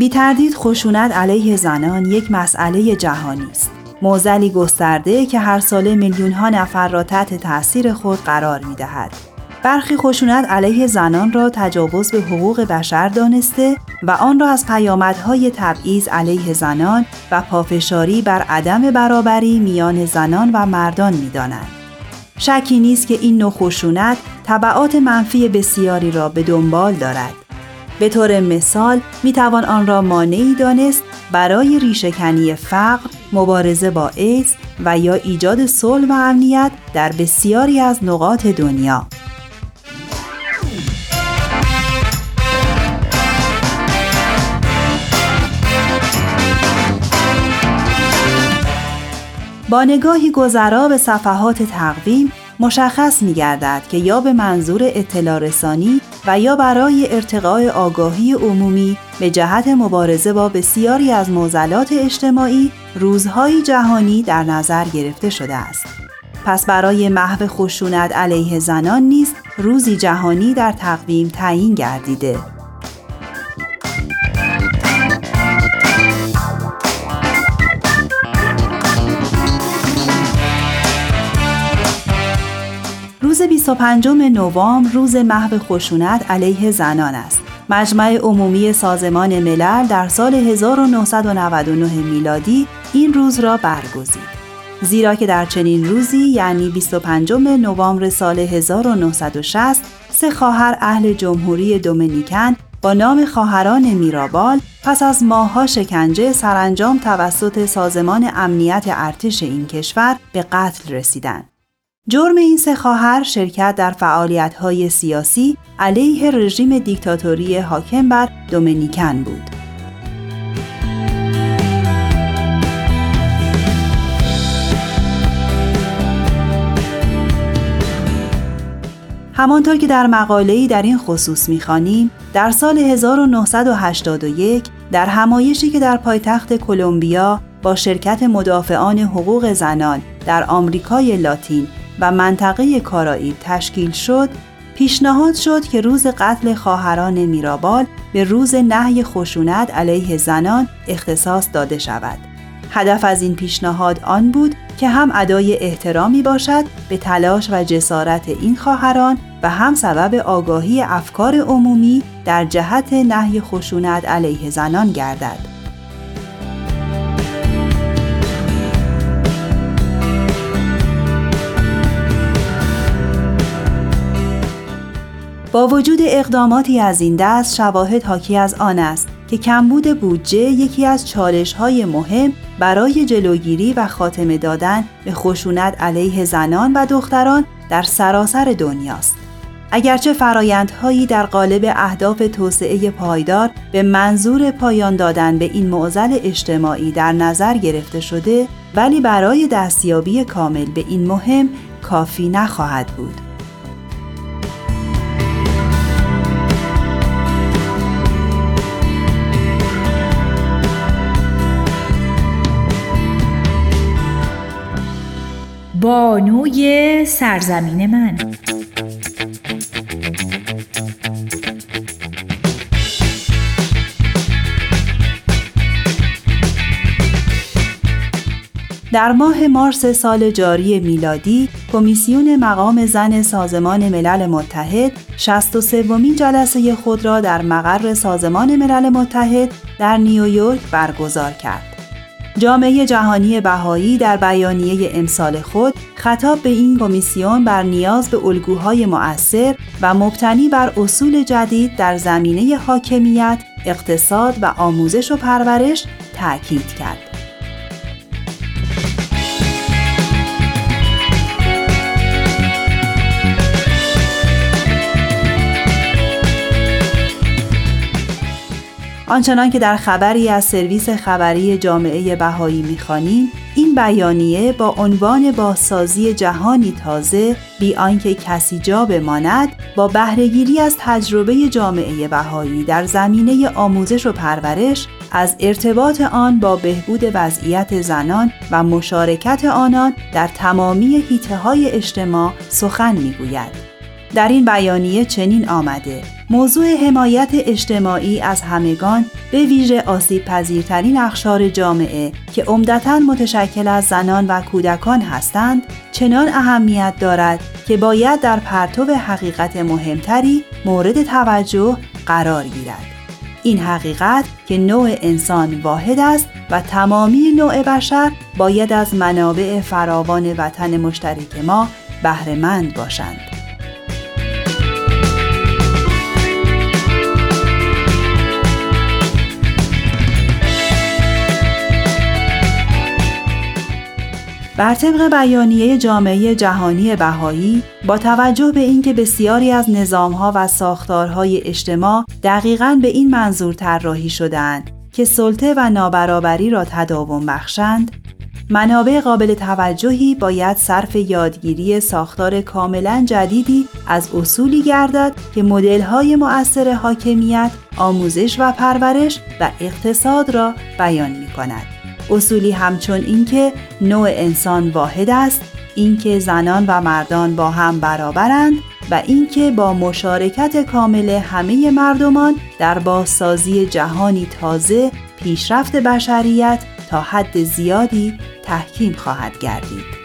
بی تردید خشونت علیه زنان یک مسئله جهانی است. موزلی گسترده که هر ساله میلیون ها نفر را تحت تأثیر خود قرار می دهد. برخی خشونت علیه زنان را تجاوز به حقوق بشر دانسته و آن را از پیامدهای تبعیض علیه زنان و پافشاری بر عدم برابری میان زنان و مردان می دانند. شکی نیست که این نوع خشونت طبعات منفی بسیاری را به دنبال دارد. به طور مثال می توان آن را مانعی دانست برای ریشهکنی فقر، مبارزه با ایدز و یا ایجاد صلح و امنیت در بسیاری از نقاط دنیا. با نگاهی گذرا به صفحات تقویم مشخص می گردد که یا به منظور اطلاع رسانی و یا برای ارتقاء آگاهی عمومی به جهت مبارزه با بسیاری از معضلات اجتماعی روزهای جهانی در نظر گرفته شده است. پس برای محو خشونت علیه زنان نیز روزی جهانی در تقویم تعیین گردیده روز 25 نوامبر روز محو خشونت علیه زنان است. مجمع عمومی سازمان ملل در سال 1999 میلادی این روز را برگزید. زیرا که در چنین روزی یعنی 25 نوامبر سال 1960 سه خواهر اهل جمهوری دومینیکن با نام خواهران میرابال پس از ماهها شکنجه سرانجام توسط سازمان امنیت ارتش این کشور به قتل رسیدند. جرم این سه خواهر شرکت در فعالیت‌های سیاسی علیه رژیم دیکتاتوری حاکم بر دومینیکن بود. همانطور که در مقاله‌ای در این خصوص می‌خوانیم، در سال 1981 در همایشی که در پایتخت کلمبیا با شرکت مدافعان حقوق زنان در آمریکای لاتین و منطقه کارائیب تشکیل شد، پیشنهاد شد که روز قتل خواهران میرابال به روز نهی خشونت علیه زنان اختصاص داده شود. هدف از این پیشنهاد آن بود که هم ادای احترامی باشد به تلاش و جسارت این خواهران و هم سبب آگاهی افکار عمومی در جهت نهی خشونت علیه زنان گردد. با وجود اقداماتی از این دست شواهد حاکی از آن است که کمبود بودجه یکی از چالش های مهم برای جلوگیری و خاتمه دادن به خشونت علیه زنان و دختران در سراسر دنیاست. اگرچه فرایندهایی در قالب اهداف توسعه پایدار به منظور پایان دادن به این معضل اجتماعی در نظر گرفته شده ولی برای دستیابی کامل به این مهم کافی نخواهد بود. بانوی سرزمین من در ماه مارس سال جاری میلادی کمیسیون مقام زن سازمان ملل متحد 63 ومین جلسه خود را در مقر سازمان ملل متحد در نیویورک برگزار کرد. جامعه جهانی بهایی در بیانیه امسال خود خطاب به این کمیسیون بر نیاز به الگوهای مؤثر و مبتنی بر اصول جدید در زمینه حاکمیت، اقتصاد و آموزش و پرورش تاکید کرد. آنچنان که در خبری از سرویس خبری جامعه بهایی می‌خوانیم این بیانیه با عنوان بازسازی جهانی تازه بی آنکه کسی جا بماند با بهرهگیری از تجربه جامعه بهایی در زمینه آموزش و پرورش از ارتباط آن با بهبود وضعیت زنان و مشارکت آنان در تمامی حیطه های اجتماع سخن می‌گوید. در این بیانیه چنین آمده موضوع حمایت اجتماعی از همگان به ویژه آسیب پذیرترین اخشار جامعه که عمدتا متشکل از زنان و کودکان هستند چنان اهمیت دارد که باید در پرتو حقیقت مهمتری مورد توجه قرار گیرد. این حقیقت که نوع انسان واحد است و تمامی نوع بشر باید از منابع فراوان وطن مشترک ما بهرهمند باشند. بر طبق بیانیه جامعه جهانی بهایی با توجه به اینکه بسیاری از نظامها و ساختارهای اجتماع دقیقاً به این منظور طراحی شدهاند که سلطه و نابرابری را تداوم بخشند منابع قابل توجهی باید صرف یادگیری ساختار کاملا جدیدی از اصولی گردد که مدل‌های مؤثر حاکمیت، آموزش و پرورش و اقتصاد را بیان می کند. اصولی همچون اینکه نوع انسان واحد است اینکه زنان و مردان با هم برابرند و اینکه با مشارکت کامل همه مردمان در بازسازی جهانی تازه پیشرفت بشریت تا حد زیادی تحکیم خواهد گردید.